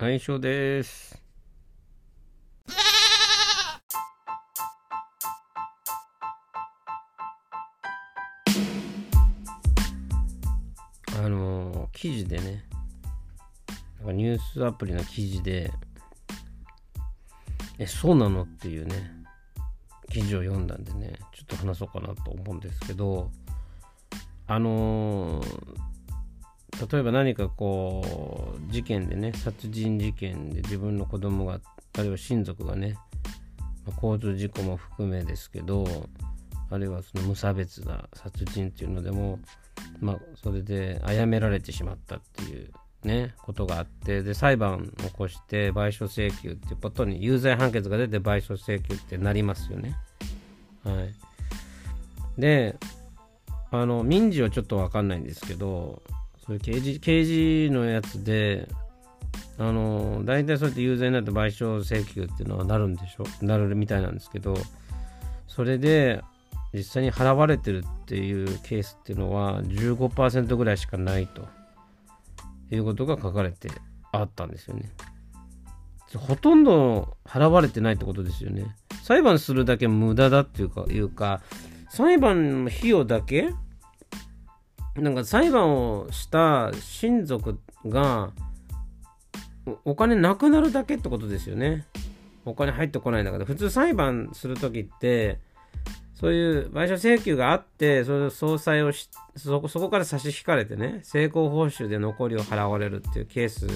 相性です。あの記事でね、ニュースアプリの記事で、え、そうなのっていうね、記事を読んだんでね、ちょっと話そうかなと思うんですけど、あの例えば何かこう事件でね殺人事件で自分の子供があるいは親族がね、交通事故も含めですけどあるいはその無差別な殺人っていうのでもまあそれで殺められてしまったっていうねことがあってで裁判を起こして賠償請求っていうことに有罪判決が出て賠償請求ってなりますよね。はい、であの民事はちょっと分かんないんですけど刑事刑事のやつであの大体そうやって有罪になって賠償請求っていうのはなるんでしょ？なるみたいなんですけどそれで実際に払われてるっていうケースっていうのは15%ぐらいしかないということが書かれてあったんですよね。ほとんど払われてないってことですよね。裁判するだけ無駄だっていうか、いうか裁判の費用だけなんか裁判をした親族がお金なくなるだけってことですよね。お金入ってこないんだから普通裁判する時ってそういう賠償請求があってそれを総裁をしそこそこから差し引かれてね成功報酬で残りを払われるっていうケース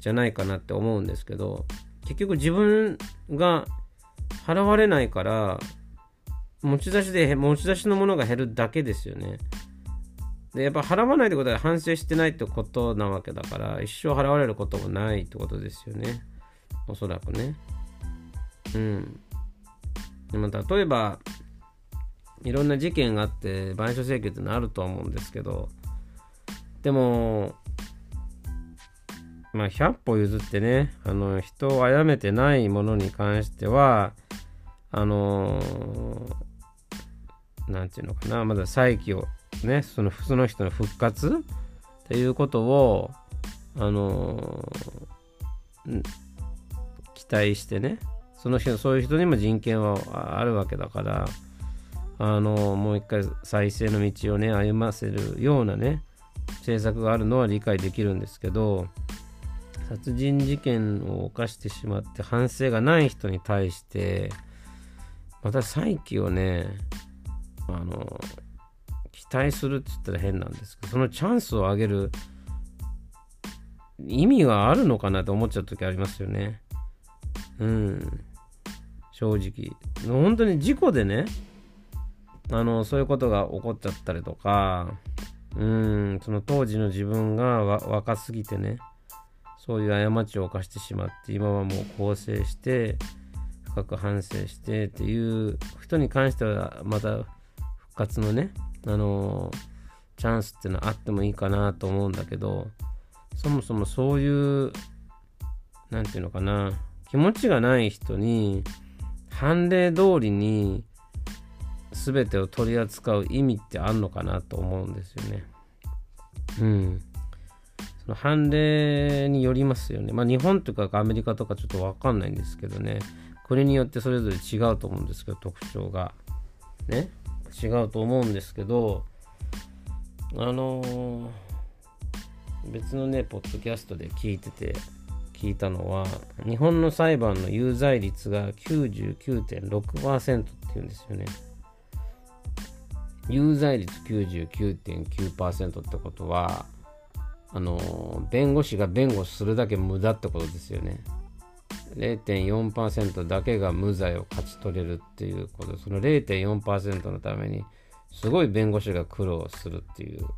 じゃないかなって思うんですけど結局自分が払われないから持ち出しで持ち出しのものが減るだけですよね。でやっぱ払わないってことは反省してないってことなわけだから一生払われることもないってことですよね。おそらくね。うん。でも例えばいろんな事件があって賠償請求ってのあると思うんですけどでもまあ100歩譲ってねあの人を殺めてないものに関してはあのなんていうのかなまだ再起をねそのその人の復活？っていうことをあのん期待してねその人そういう人にも人権はあるわけだからあのもう一回再生の道をね歩ませるようなね政策があるのは理解できるんですけど殺人事件を犯してしまって反省がない人に対してまた再起をねあの期待するって言ったら変なんですけどそのチャンスをあげる意味があるのかなと思っちゃう時ありますよね。うん。正直。本当に事故でねあのそういうことが起こっちゃったりとかうん。その当時の自分が若すぎてねそういう過ちを犯してしまって今はもう更生して深く反省してっていう人に関してはまた復活のねあのチャンスっていうのはあってもいいかなと思うんだけどそもそもそういう何て言うのかな気持ちがない人に判例通りに全てを取り扱う意味ってあんのかなと思うんですよね。うん。その判例によりますよね。まあ日本とかアメリカとかちょっとわかんないんですけどね。国によってそれぞれ違うと思うんですけど、特徴が。ね。違うと思うんですけど、あのー別のね、ポッドキャストで聞いてて、聞いたのは、日本の裁判の有罪率が99.6%っていうんですよね。有罪率99.9%ってことは、あの、弁護士が弁護するだけ無駄ってことですよね。0.4%だけが無罪を勝ち取れるっていうこと。その0.4%のためにすごい弁護士が苦労するっていうこ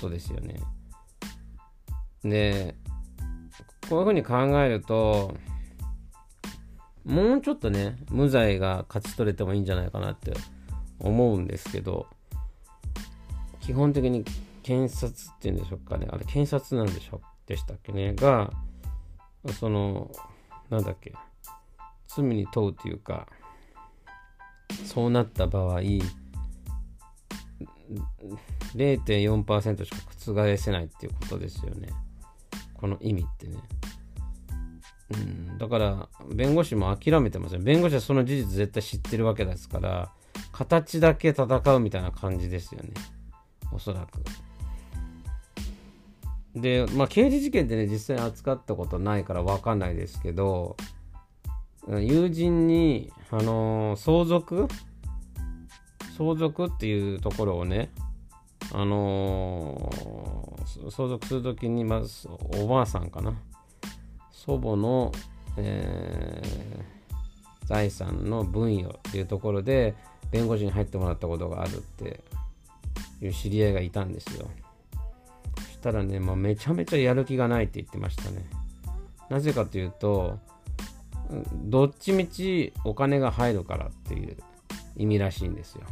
とですよね。でこういうふうに考えるともうちょっとね無罪が勝ち取れてもいいんじゃないかなって思うんですけど基本的に検察っていうんでしょうかね。あれ検察なんでしょでしたっけね？がそのなんだっけ？罪に問うというかそうなった場合0.4%しか覆せないっていうことですよね。この意味ってね。うん、だから弁護士も諦めてますよ弁護士はその事実絶対知ってるわけですから形だけ戦うみたいな感じですよね。おそらく。でまあ刑事事件ってね実際扱ったことないから分かんないですけど友人にあのー、相続？相続っていうところをねあのー、相続するときにまずおばあさんかな。祖母の、えー、財産の分与っていうところで弁護士に入ってもらったことがあるっていう知り合いがいたんですよ。たらね、まあ、めちゃめちゃやる気がないって言ってましたねなぜかというとどっちみちお金が入るからっていう意味らしいんですよ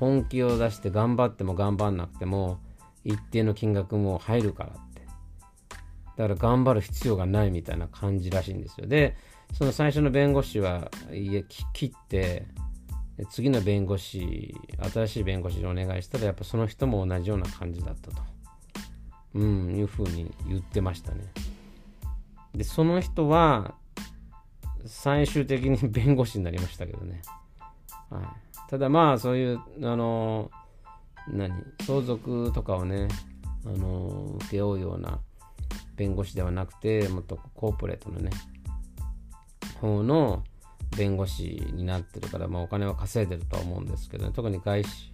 本気を出して頑張っても頑張んなくても一定の金額も入るからってだから頑張る必要がないみたいな感じらしいんですよ。で、その最初の弁護士は家切って、次の弁護士、新しい弁護士にお願いしたら、やっぱその人も同じような感じだったと。うん、いうふうに言ってましたね。で、その人は、最終的に弁護士になりましたけどね。はい、ただまあ、そういう、あの、何、相続とかをね、あの、請け負うような、弁護士ではなくてもっとコーポレートのね方の弁護士になってるから、まあ、お金は稼いでるとは思うんですけど、ね、特に外資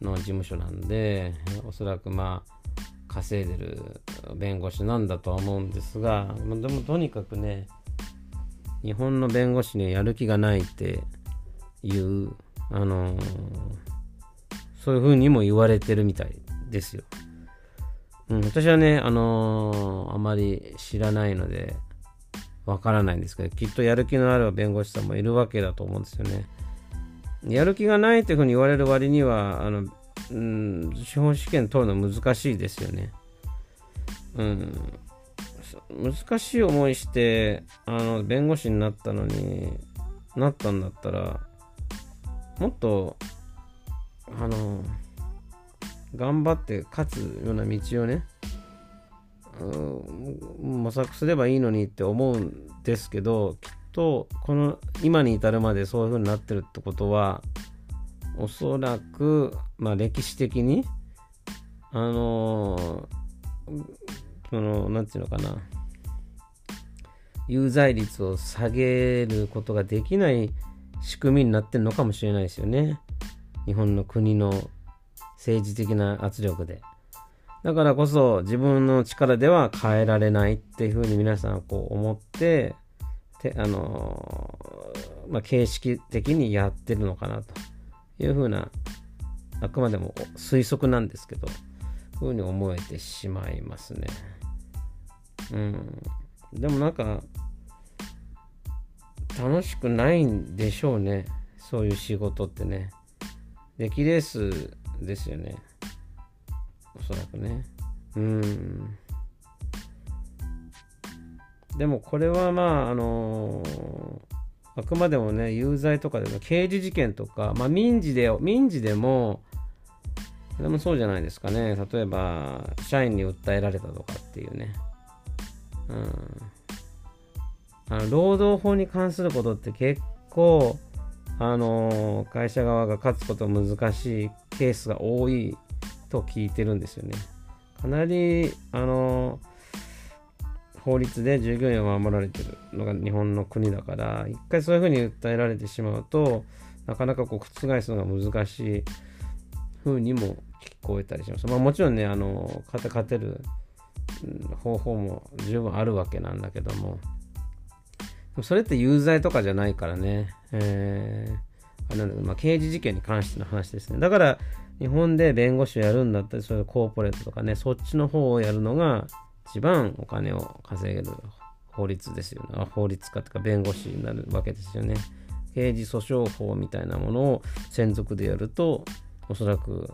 の事務所なんでおそらくまあ稼いでる弁護士なんだとは思うんですが、まあ、でもとにかくね日本の弁護士にやる気がないっていうあのー、そういうふうにも言われてるみたいですよ。うん、私はね、あのー、あまり知らないので、わからないんですけど、きっとやる気のある弁護士さんもいるわけだと思うんですよね。やる気がないというふうに言われる割には、あの、うん、司法試験取るの難しいですよね。うん。難しい思いして、あの、弁護士になったのになったんだったら、もっと、あの、頑張って勝つような道をね、模索すればいいのにって思うんですけどきっとこの今に至るまでそういう風になってるってことはおそらく、まあ、歴史的にあのその何て言うのかな。有罪率を下げることができない仕組みになってるのかもしれないですよね。日本の国の政治的な圧力で。だからこそ自分の力では変えられないっていうふうに皆さんこう思って、てあのー、まあ、形式的にやってるのかなと。いうふうな、あくまでも推測なんですけど、ふうに思えてしまいますね。うん。でもなんか、楽しくないんでしょうね。そういう仕事ってね。出来レースですよね。おそらくね。うん。でもこれはまあ、あのー、あくまでもね、有罪とかでも刑事事件とか、まあ民事で、民事でも、でもそうじゃないですかね。例えば、社員に訴えられたとかっていうね。うん。あの労働法に関することって結構、あの、会社側が勝つこと難しいケースが多いと聞いてるんですよね。かなり、あの、法律で従業員を守られてるのが日本の国だから、一回そういうふうに訴えられてしまうと、なかなかこう覆すのが難しいふうにも聞こえたりします。まあもちろんね、あの、勝てる方法も十分あるわけなんだけども、それって有罪とかじゃないからね、えー、あなんだまあ、刑事事件に関しての話ですね。だから、日本で弁護士をやるんだったり、そういうコーポレートとかね、そっちの方をやるのが一番お金を稼げる法律ですよね。法律家とか弁護士になるわけですよね。刑事訴訟法みたいなものを専属でやると、おそらく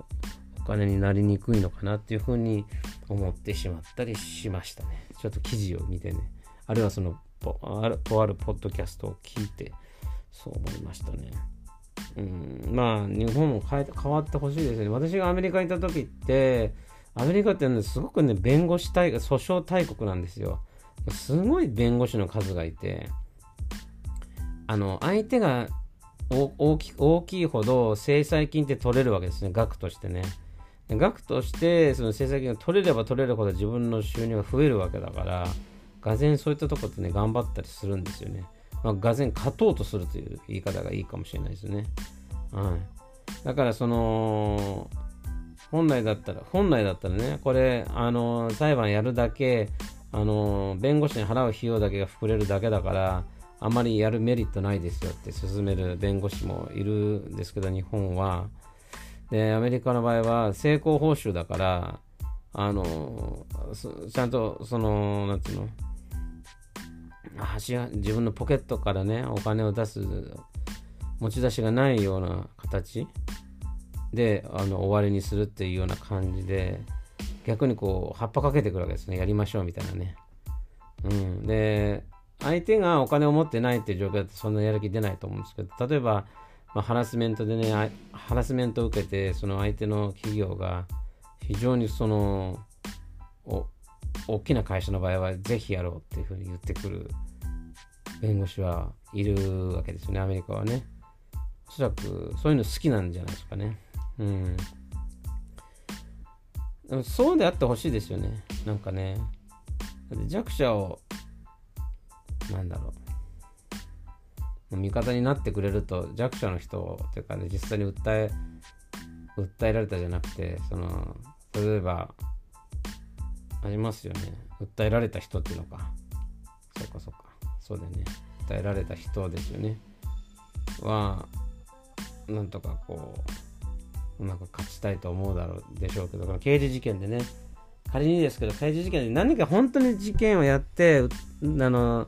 お金になりにくいのかなっていうふうに思ってしまったりしましたね。ちょっと記事を見てね。あるいはそのとあるポッドキャストを聞いてそう思いましたね。うん、まあ日本も変え変わってほしいですよね。私がアメリカにいた時ってアメリカって、ね、すごくね弁護士大訴訟大国なんですよ。すごい弁護士の数がいて、あの、相手が大き大きいほど制裁金って取れるわけですね、額としてね。額としてその制裁金が取れれば取れるほど自分の収入が増えるわけだから、がぜそういったとこってね、頑張ったりするんですよね。まあ、がぜ勝とうとするという言い方がいいかもしれないですね。はい。だからその、本来だったら、本来だったらね、これ、あの、裁判やるだけ、あの、弁護士に払う費用だけが膨れるだけだから、あまりやるメリットないですよって勧める弁護士もいるんですけど、日本は。で、アメリカの場合は成功報酬だから、あの、ちゃんと、その、なんていうの、自分のポケットからね、お金を出す持ち出しがないような形であの終わりにするっていうような感じで逆にこう葉っぱかけてくるわけですね。やりましょうみたいなね。うん、で相手がお金を持ってないっていう状況だとそんなやる気出ないと思うんですけど例えば、まあ、ハラスメントでねハラスメントを受けてその相手の企業が非常にその大きな会社の場合はぜひやろうっていうふうに言ってくる弁護士はいるわけですよね。アメリカはね。おそらくそういうの好きなんじゃないですかね。うん。でもそうであってほしいですよね。なんかね。弱者をなんだろう。味方になってくれると弱者の人っていうかね実際に訴え訴えられたじゃなくてその例えばありますよね。訴えられた人っていうのか。そうかそうか。そうだよね。訴えられた人ですよね。はなんとかこううまく勝ちたいと思うだろうでしょうけど刑事事件でね仮にですけど刑事事件で何か本当に事件をやってあの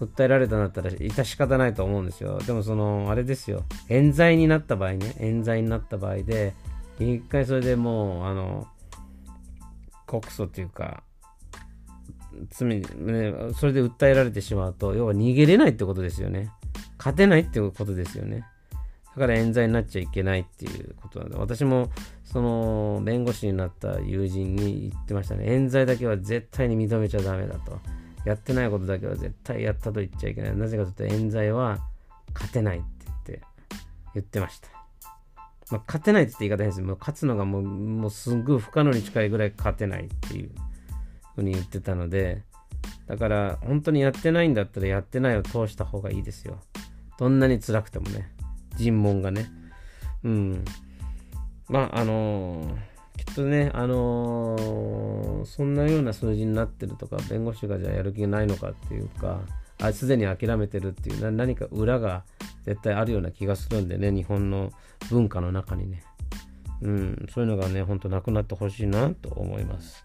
訴えられたんだったら致し方ないと思うんですよ。でもその、あれですよ。冤罪になった場合ね、冤罪になった場合で、一回それでもう、あの、告訴っていうか、罪、ね、それで訴えられてしまうと、要は逃げれないってことですよね。勝てないってことですよね。だから冤罪になっちゃいけないっていうことなんで、私も、その、弁護士になった友人に言ってましたね。冤罪だけは絶対に認めちゃダメだと。やってないことだけは絶対やったと言っちゃいけない。なぜかというと、冤罪は勝てないって言って、言ってました。まあ、勝てないって言い方変ですもう勝つのがもう、もうすごい不可能に近いぐらい勝てないっていうふうに言ってたので、だから本当にやってないんだったらやってないを通した方がいいですよ。どんなに辛くてもね。尋問がね。うん。まあ、あのーきっとね、あのー、そんなような数字になってるとか、弁護士がじゃあやる気がないのかっていうか、あすでに諦めてるっていう何か裏が絶対あるような気がするんでね、日本の文化の中にね。うん、そういうのがね、ほんとなくなってほしいなと思います。